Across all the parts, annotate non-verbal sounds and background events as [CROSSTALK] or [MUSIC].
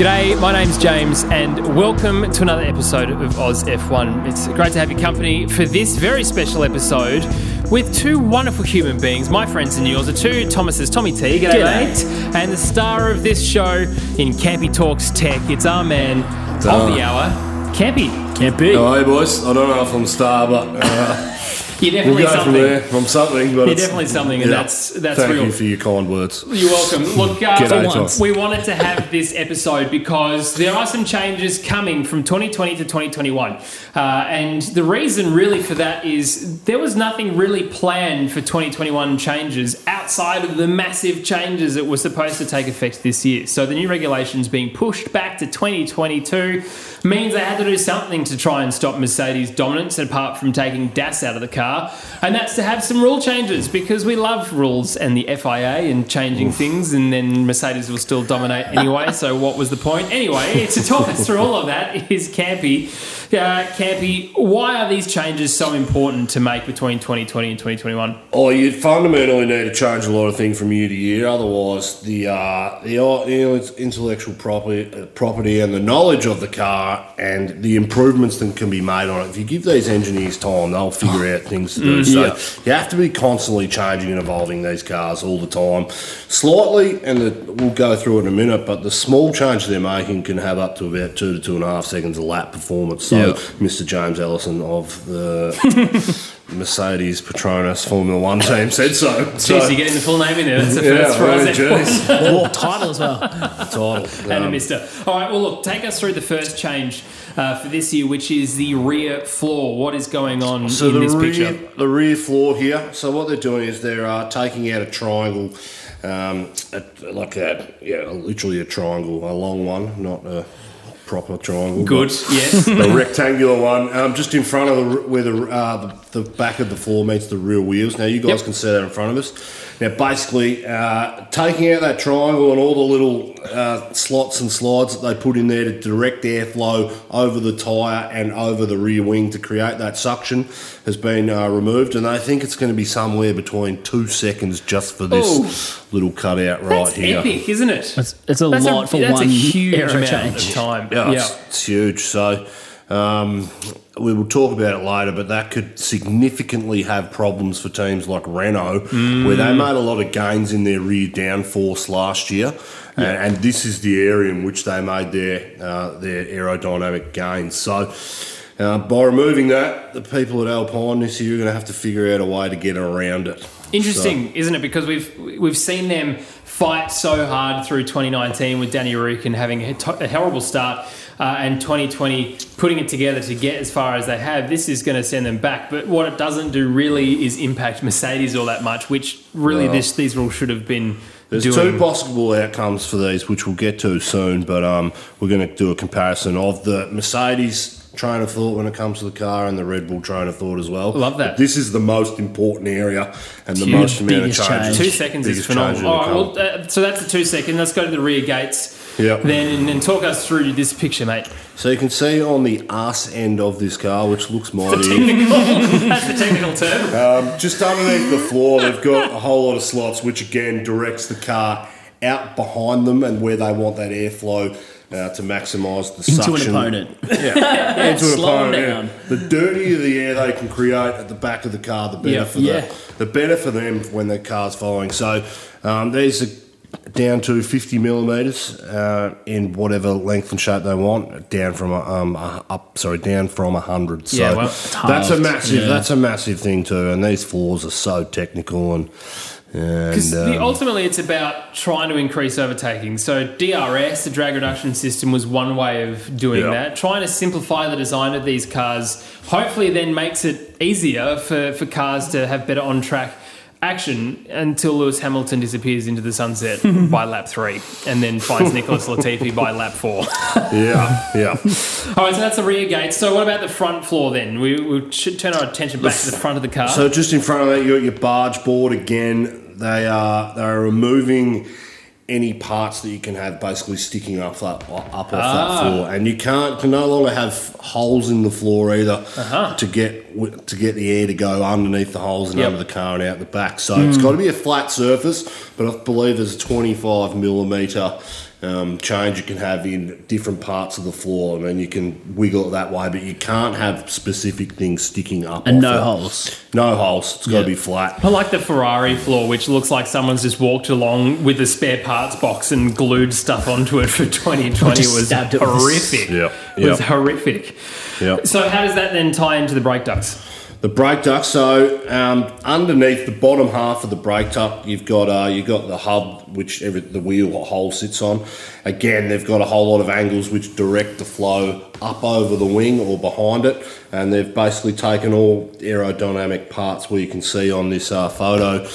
G'day, my name's James, and welcome to another episode of AUSF1. It's great to have your company for this very special episode with two wonderful human beings. My friends and yours are two Thomases, Tommy T, g'day, G'day. mate, and the star of this show in Campy Talks Tech. It's our man of the hour, Campy. Can't. Oh, hey boys, I don't know if I'm a star, but uh, You're definitely we'll go from something. there. I'm something, but You're definitely something, and yeah. that's that's Thank real. you for your kind words. You're welcome. Look, uh, G'day, we- we wanted to have this episode because there are some changes coming from 2020 to 2021. Uh, and the reason, really, for that is there was nothing really planned for 2021 changes outside of the massive changes that were supposed to take effect this year. So the new regulations being pushed back to 2022 means they had to do something to try and stop Mercedes' dominance apart from taking DAS out of the car. And that's to have some rule changes because we love rules and the FIA and changing things, and then Mercedes will still dominate anyway. so, what was the point? Anyway, to talk us through all of that is Campy. Uh, Campy, why are these changes so important to make between 2020 and 2021? Oh, you fundamentally need to change a lot of things from year to year. Otherwise, the uh, the uh, you know, it's intellectual property, uh, property and the knowledge of the car and the improvements that can be made on it. If you give these engineers time, they'll figure out things to do. Mm, so yeah. you have to be constantly changing and evolving these cars all the time. Slightly, and the, we'll go through in a minute. But the small change they're making can have up to about two to two and a half seconds a lap performance. So. Mr. James Allison of the [LAUGHS] Mercedes Petronas Formula One team said so. so Jeez, you're getting the full name in there. That's the yeah, first for us. really, jeez. Title as well. Title. [LAUGHS] and a Um, mister. All right, well, look, take us through the first change uh, for this year, which is the rear floor. What is going on So in the this rear, picture? the rear floor here. So what they're doing is they're uh, taking out a triangle, um, a, like a yeah, literally a triangle, a long one, not a proper triangle. Good, yes. [LAUGHS] a rectangular one, um, just in front of the where the, uh, the the back of the floor meets the rear wheels. Now you guys Yep. can see that in front of us. Now basically, uh, taking out that triangle and all the little uh, slots and slides that they put in there to direct airflow over the tyre and over the rear wing to create that suction has been uh, removed, and I think it's going to be somewhere between two seconds just for this little cutout right here. That's here. epic, isn't it? It's, it's a That's lot for that's one a huge amount change. of time. Yeah, It's, it's huge. So um, we will talk about it later, but that could significantly have problems for teams like Renault, where they made a lot of gains in their rear downforce last year, and, and this is the area in which they made their uh, their aerodynamic gains. So. Uh, by removing that, the people at Alpine this year are going to have to figure out a way to get around it. Interesting, isn't it? Because we've we've seen them fight so hard through 2019 with Danny Rick and having a, to- a horrible start, uh, and 2020 putting it together to get as far as they have. This is going to send them back. But what it doesn't do really is impact Mercedes all that much, which really this these rules should have been There's doing. two possible outcomes for these, which we'll get to soon. But um, we're going to do a comparison of the Mercedes train of thought when it comes to the car and the Red Bull train of thought as well. Love that. But this is the most important area and the most amount of changes. change. Two seconds is phenomenal. change in All the right, car. well, uh, so that's the two second. Let's go to the rear gates. Yep. Then and, and talk us through this picture, mate. So you can see on the arse end of this car, which looks mighty. Technical. that's the technical term. Um, just underneath the floor, they've got a whole lot of slots, which again directs the car out behind them and where they want that airflow uh, to maximise the Into suction. an opponent. [LAUGHS] Yeah, into an Slow 'em opponent. down. yeah. The dirtier the air they can create at the back of the car, the better Yeah. for Yeah. the, the better for them when their car's following. So um, there's a down to 50 millimeters uh, in whatever length and shape they want, down from a, um, up. Sorry, down from 100. So Yeah, well, that's a massive. yeah. That's a massive thing too. And these floors are so technical and. Because um, ultimately, it's about trying to increase overtaking. So DRS, the drag reduction system, was one way of doing Yeah. that. Trying to simplify the design of these cars, hopefully, then makes it easier for, for cars to have better on track action until Lewis Hamilton disappears into the sunset [LAUGHS] by lap three, and then finds Nicholas Latifi by lap four. [LAUGHS] Yeah, yeah. All right, so that's the rear gate. So what about the front floor then? We, we should turn our attention back to the front of the car. So just in front of that, you got your barge board again. They are they are removing any parts that you can have basically sticking up that up off Ah. that floor, and you can't can no longer have holes in the floor either Uh-huh. to get to get the air to go underneath the holes and Yep. under the car and out the back. So it's got to be a flat surface, but I believe there's a 25 millimeter. Um, change you can have in different parts of the floor, and then you can wiggle it that way. But you can't have specific things sticking up. And no it. holes. No holes. It's got Yeah. to be flat. I like the Ferrari floor, which looks like someone's just walked along with a spare parts box and glued stuff onto it for [LAUGHS] 2020. It was stabbed it with a s- horrific. Yep, It was yep. horrific. Yep. So how does that then tie into the brake ducts? The brake duct. So um, underneath the bottom half of the brake duct, you've got uh, you've got the hub, which every, the wheel hole sits on. Again, they've got a whole lot of angles which direct the flow up over the wing or behind it, and they've basically taken all aerodynamic parts where you can see on this uh, photo.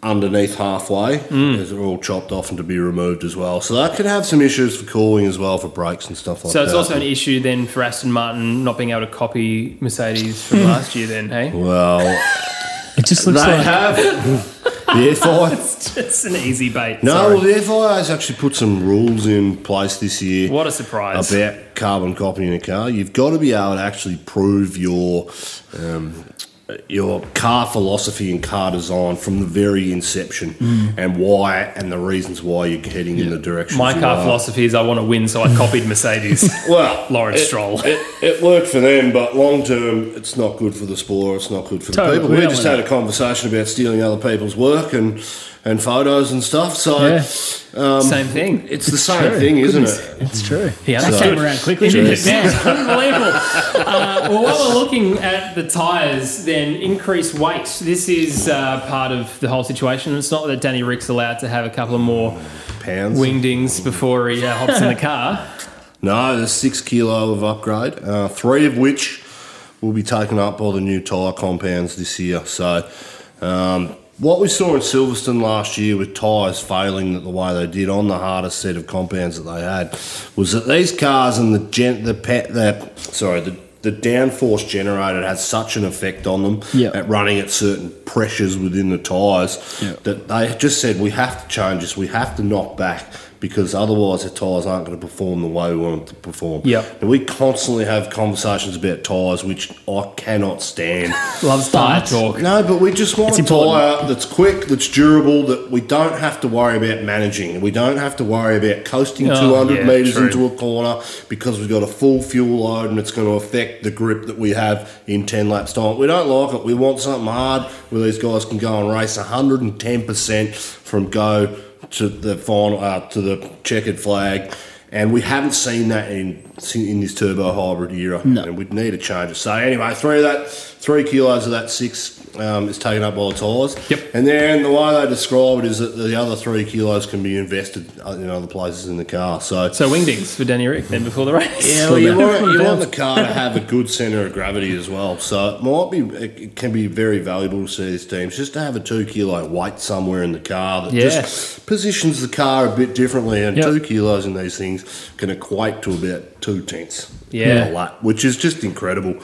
Underneath halfway, as they're all chopped off and to be removed as well. So that could have some issues for cooling as well for brakes and stuff like that. So that. it's also an issue then for Aston Martin not being able to copy Mercedes from [LAUGHS] last year then, hey? well, It just looks they like have [LAUGHS] the FI. [LAUGHS] It's just an easy bait. No, sorry. well, the FIA has actually put some rules in place this year What a surprise. about carbon copying a car. You've got to be able to actually prove your um, your car philosophy and car design from the very inception, mm. and why and the reasons why you're heading in the direction. My car philosophy is I want to win, so I copied Mercedes. [LAUGHS] Well, Lawrence it, Stroll. It, it worked for them, but long term, it's not good for the sport. It's not good for the people. we We just had a conversation about stealing other people's work and and photos and stuff. So Yeah. Same thing. it's the same thing, isn't it? it's true. He that understood. came around quickly. It didn't is. it? It's unbelievable. uh, well, while we're looking at the tyres, then increased weight. This is uh, part of the whole situation. It's not that Danny Rick's allowed to have a couple of more Pounds. wingdings before he uh, hops in the car. No, there's six kilo of upgrade, uh, three of which will be taken up by the new tyre compounds this year. So, um, what we saw in Silverstone last year with tyres failing the way they did on the hardest set of compounds that they had was that these cars and the gen- the pet the sorry the the downforce generated has such an effect on them Yeah. at running at certain pressures within the tyres Yeah. that they just said we have to change this, we have to knock back because otherwise the tyres aren't going to perform the way we want them to perform. Yeah. And we constantly have conversations about tyres, which I cannot stand. [LAUGHS] Loves tyre talk. no, but we just want It's a tyre that's quick, that's durable, that we don't have to worry about managing. We don't have to worry about coasting Oh, 200 yeah, metres true. into a corner because we've got a full fuel load and it's going to affect the grip that we have in 10 laps time. We don't like it. We want something hard where these guys can go and race 110% from go to the final uh, to the checkered flag. And we haven't seen that in in this turbo hybrid era, No. and we'd need a change. So anyway, three that, three kilos of that six um, is taken up by the tyres. Yep. And then the way they describe it is that the other three kilos can be invested uh, in other places in the car. So So wingdings for Danny Rick then before the race. yeah, [LAUGHS] well, you want, you want the car to have a good centre of gravity as well. So it might be, it can be very valuable to see these teams just to have a two kilo weight somewhere in the car that Yeah. just positions the car a bit differently. And Yep. two kilos in these things can equate to about two tenths. Yeah. a lap, which is just incredible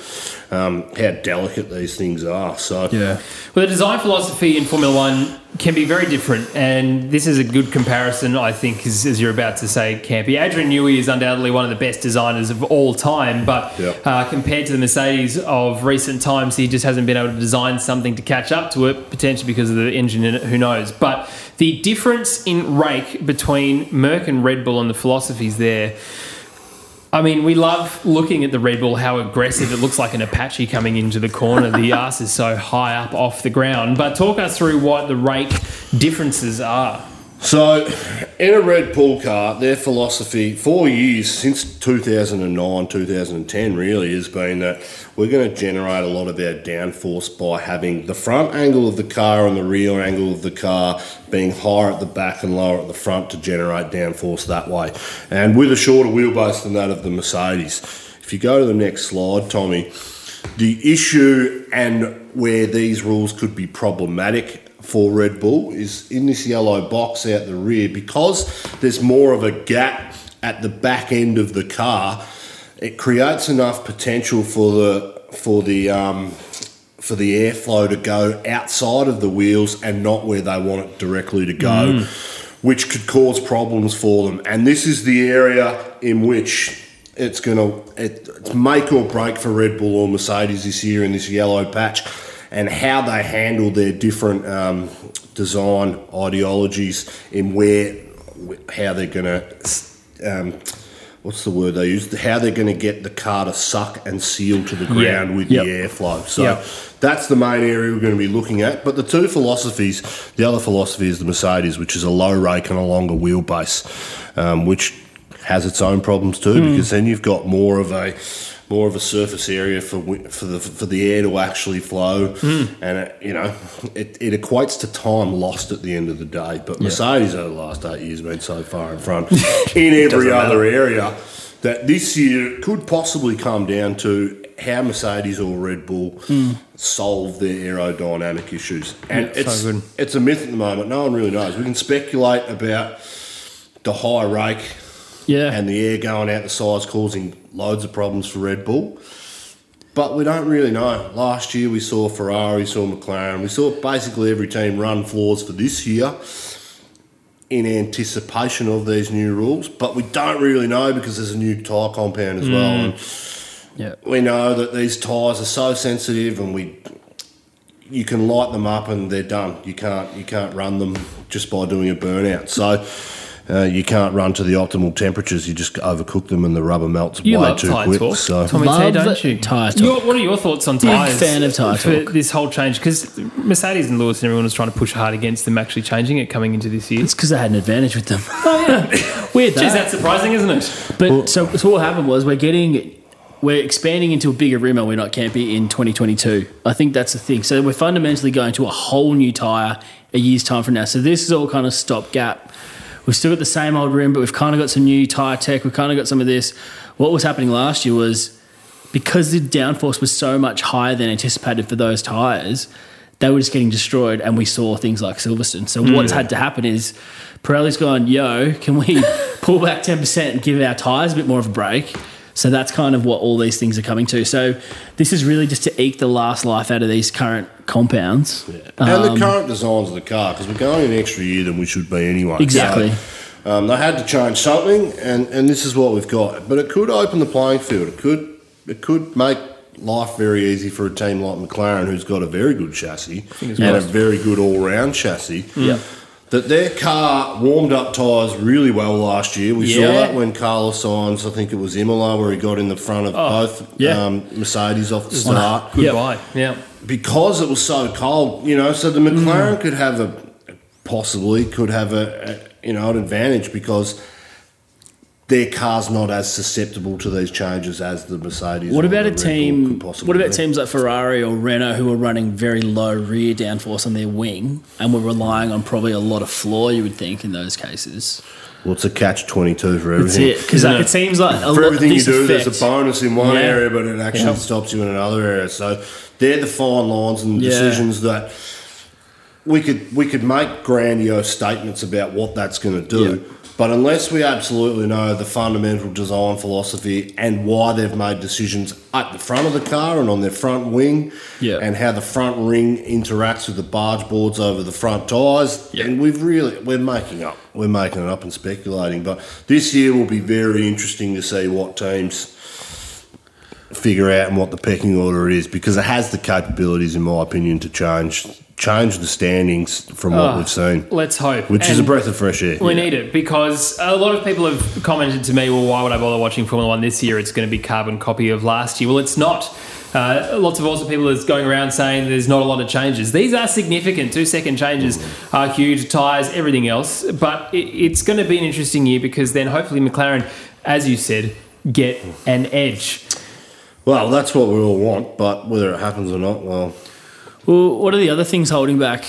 um, how delicate these things are. So Yeah. Well, the design philosophy in Formula One can be very different, and this is a good comparison, I think, as, as you're about to say, Campy. Adrian Newey is undoubtedly one of the best designers of all time, but Yeah. uh, compared to the Mercedes of recent times, he just hasn't been able to design something to catch up to it, potentially because of the engine in it, who knows. But the difference in rake between Merck and Red Bull and the philosophies there. I mean, we love looking at the Red Bull, how aggressive it looks like an Apache coming into the corner. The ass is so high up off the ground. But talk us through what the rake differences are. So, in a Red Bull car, their philosophy for years, since 2009, 2010, really, has been that we're going to generate a lot of our downforce by having the front angle of the car and the rear angle of the car being higher at the back and lower at the front to generate downforce that way. And with a shorter wheelbase than that of the Mercedes. If you go to the next slide, Tommy, the issue and where these rules could be problematic for Red Bull is in this yellow box out the rear because there's more of a gap at the back end of the car. It creates enough potential for the for the um, for the airflow to go outside of the wheels and not where they want it directly to go, which could cause problems for them. And this is the area in which it's going to it, it's make or break for Red Bull or Mercedes this year in this yellow patch, and how they handle their different um, design ideologies in where how they're going to. Um, What's the word they use? How they're going to get the car to suck and seal to the ground with Yep. the airflow. So Yep. that's the main area we're going to be looking at. But the two philosophies, the other philosophy is the Mercedes, which is a low rake and a longer wheelbase, um, which has its own problems too, Hmm. because then you've got more of a more of a surface area for for the for the air to actually flow, Hmm. and it, you know it, it equates to time lost at the end of the day. But Mercedes over the last eight years have been so far in front [LAUGHS] in every other area that this year could possibly come down to how Mercedes or Red Bull solve their aerodynamic issues. And Yeah, so it's good. it's a myth at the moment. No one really knows. We can speculate about the high rake Yeah. and the air going out the sides causing loads of problems for Red Bull. But we don't really know. Last year we saw Ferrari, we saw McLaren, we saw basically every team run floors for this year in anticipation of these new rules. But we don't really know because there's a new tyre compound as well. Mm. And yeah. we know that these tyres are so sensitive and we you can light them up and they're done. You can't you can't run them just by doing a burnout. So uh, you can't run to the optimal temperatures. You just overcook them and the rubber melts You way love too tyre quick. talk, So Tommy T, Love don't you? tyre talk. Your- what are your thoughts on tyres? fan of tyre for talk. this whole change because Mercedes and Lewis and everyone was trying to push hard against them actually changing it coming into this year. It's because I had an advantage with them. [LAUGHS] [LAUGHS] Weird. Jeez, that's surprising, isn't it? But so, so what happened was we're getting we're expanding into a bigger rim and we're not campy in 2022. I think that's the thing. So we're fundamentally going to a whole new tire a year's time from now. So this is all kind of stopgap. We've still got the same old rim, but we've kind of got some new tire tech. We've kind of got some of this. What was happening last year was because the downforce was so much higher than anticipated for those tires, they were just getting destroyed, and we saw things like Silverstone. So what's mm. had to happen is Pirelli's gone, yo, can we [LAUGHS] pull back ten percent and give our tires a bit more of a break? So that's kind of what all these things are coming to. So this is really just to eke the last life out of these current compounds. and Um, the current designs of the car because we're going an extra year than we should be anyway. Exactly. So, um, they had to change something, and, and this is what we've got. But it could open the playing field. It could it could make life very easy for a team like McLaren, who's got a very good chassis and a very good all round chassis. Yeah. That their car warmed up tyres really well last year. We saw that when Carlos Sainz, I think it was Imola, where he got in the front of both Oh, yeah. um, Mercedes off the start Goodbye. Yeah. because it was so cold, you know, so the McLaren could have a possibly could have a, a you know an advantage because their car's not as susceptible to these changes as the Mercedes. What about a team? What about be. teams like Ferrari or Renault who are running very low rear downforce on their wing and were relying on probably a lot of floor? You would think in those cases. Well, it's a catch twenty two for That's everything. it because like, it seems like a For everything you this do, there's a bonus in one Yeah. area, but it actually Yeah. stops you in another area. So they're the fine lines and Yeah. decisions that we could we could make grandiose statements about what that's going to do. Yeah. But unless we absolutely know the fundamental design philosophy and why they've made decisions at the front of the car and on their front wing, Yeah. and how the front wing interacts with the barge boards over the front tyres, Yeah. and we've really we're making up, we're making it up and speculating. But this year will be very interesting to see what teams figure out and what the pecking order is because it has the capabilities, in my opinion, to change change the standings from what Oh, we've seen, Let's hope. which is a breath of fresh air. We need it because a lot of people have commented to me, well, why would I bother watching Formula One this year? It's going to be carbon copy of last year. Well, it's not. Uh, lots of also people is going around saying there's not a lot of changes. These are significant. Two second changes are huge. Tyres, everything else. But it, it's going to be an interesting year because then hopefully McLaren, as you said, get an edge. Well, that's what we all want, but whether it happens or not, well, Well, what are the other things holding back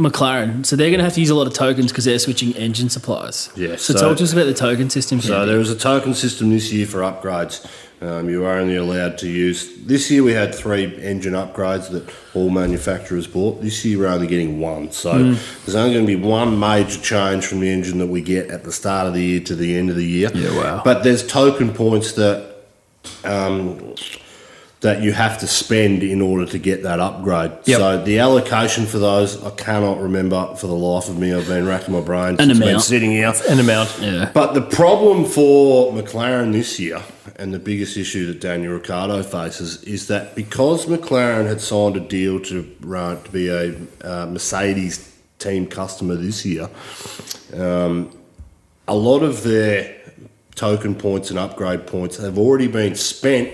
McLaren. So they're going to have to use a lot of tokens because they're switching engine suppliers. Yeah, So, so- to us about the token system. So there was a token system this year for upgrades. Um, you are only allowed to use. This year we had three engine upgrades that all manufacturers bought. This year we're only getting one. So Hmm. there's only going to be one major change from the engine that we get at the start of the year to the end of the year. Yeah, wow. But there's token points that um, that you have to spend in order to get that upgrade. Yep. So the allocation for those I cannot remember for the life of me. I've been racking my brain An I've been amount. sitting here. An amount. yeah. But the problem for McLaren this year, and the biggest issue that Daniel Ricciardo faces, is that because McLaren had signed a deal to run to be a uh, Mercedes team customer this year, um, a lot of their token points and upgrade points have already been spent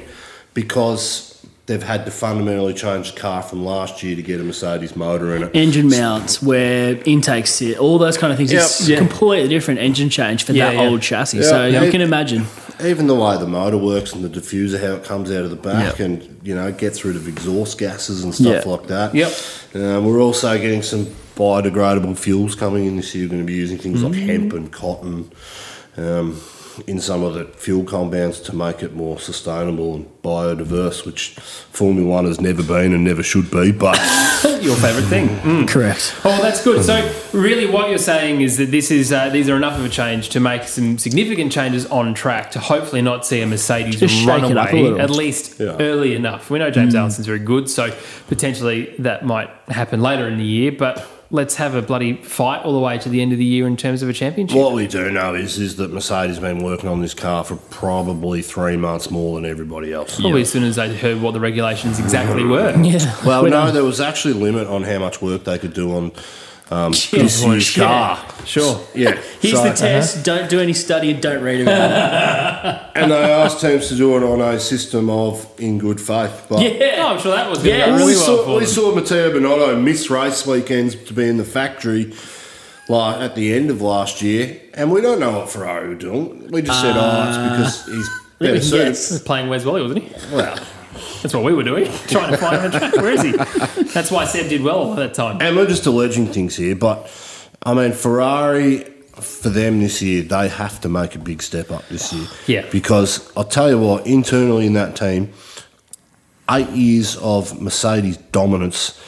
because they've had to fundamentally change the car from last year to get a Mercedes motor in it. engine mounts, where intakes sit, all those kind of things. It's Yep. Yeah. completely different engine change for Yeah, that yeah. old chassis. Yeah. so Yeah. you can imagine. even the way the motor works and the diffuser, how it comes out of the back, Yep. and you know gets rid of exhaust gases and stuff Yeah. like that. Yep. Um, we're also getting some biodegradable fuels coming in this year. We're going to be using things like hemp and cotton um, in some of the fuel compounds to make it more sustainable and biodiverse, which Formula One has never been and never should be. But [LAUGHS] Your favourite thing. Mm. Correct. Oh, that's good. So, really, what you're saying is that this is uh, these are enough of a change to make some significant changes on track to hopefully not see a Mercedes Just run it up a away at least Yeah. early enough. We know James Allison's very good, so potentially that might happen later in the year. But let's have a bloody fight all the way to the end of the year in terms of a championship. what we do know is is that Mercedes has been working on this car for probably three months more than everybody else. Probably as soon as they heard what the regulations exactly were. [LAUGHS] Yeah. Well, We no, don't- there was actually a limit on how much work they could do on um, Yeah. this year's Yeah. car. Sure. Yeah. [LAUGHS] Here's so- the test. Uh-huh. Don't do any study and don't read about it. [LAUGHS] And they asked teams to do it on a system of in good faith. But Yeah. Oh, I'm sure that was going to Yeah, go we, really well saw, for we them. saw Mattia Binotto miss race weekends to be in the factory like, at the end of last year, and we don't know what Ferrari were doing. We just said, oh, it's uh, because he's better suited. Yes. He was playing Where's Wally, wasn't he? Well, That's what we were doing, [LAUGHS] trying to find him track. Where is he? That's why Seb did well at that time. And we're just alleging things here, but I mean, Ferrari, for them this year, they have to make a big step up this year. [SIGHS] Yeah. Because I'll tell you what, internally in that team, eight years of Mercedes dominance,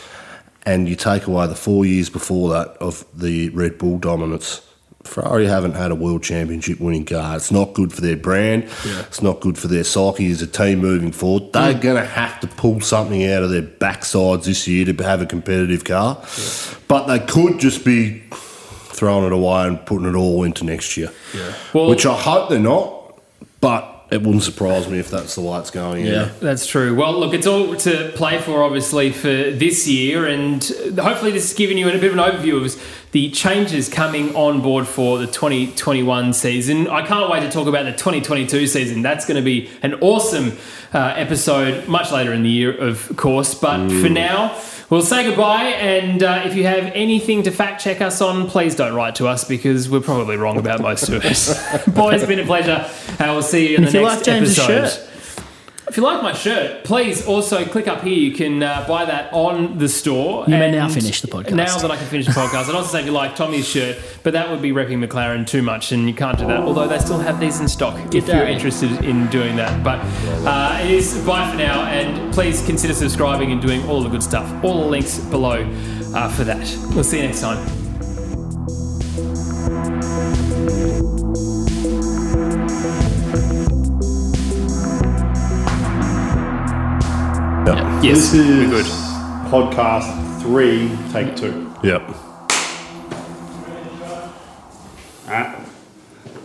and you take away the four years before that of the Red Bull dominance. Ferrari haven't had a world championship winning car. It's not good for their brand. It's not good for their psyche as a team moving forward. They're mm. going to have to pull something out of their backsides this year to have a competitive car. But they could just be throwing it away and putting it all into next year. Well- Which I hope they're not, but it wouldn't surprise me if that's the way it's going. Yeah. That's true. Well, look, it's all to play for, obviously, for this year, and hopefully, this has given you a bit of an overview of the changes coming on board for the 2021 season. I can't wait to talk about the 2022 season. That's going to be an awesome uh, episode much later in the year, of course. But for now, we'll say goodbye. And uh, if you have anything to fact check us on, please don't write to us because we're probably wrong about most of it. [LAUGHS] Boys, it's been a pleasure. And we'll see you in if the next like episode. If you like my shirt, please also click up here. You can uh, buy that on the store. You may And now finish the podcast. Now that I can finish the podcast, I'd also say if you like Tommy's shirt, but that would be repping McLaren too much, and you can't do that. Although they still have these in stock if you're interested in doing that. But uh, it is bye for now, and please consider subscribing and doing all the good stuff. All the links below uh, for that. We'll see you next time. Yep. Yes, This is we're good. podcast three, take two. Yep. Alright.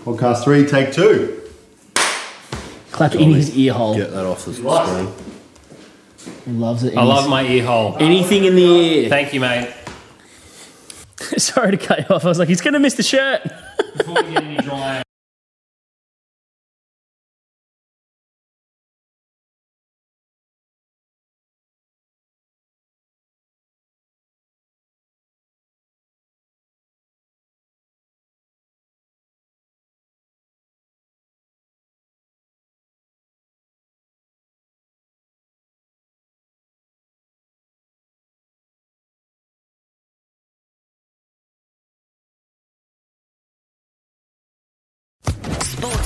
Podcast three, take two. Clap in his ear hole. Get that off the screen. He loves it. in I love my ear hole. anything in the ear. Thank you, mate. [LAUGHS] Sorry to cut you off. I was like, he's going to miss the shirt. Before we get any dry.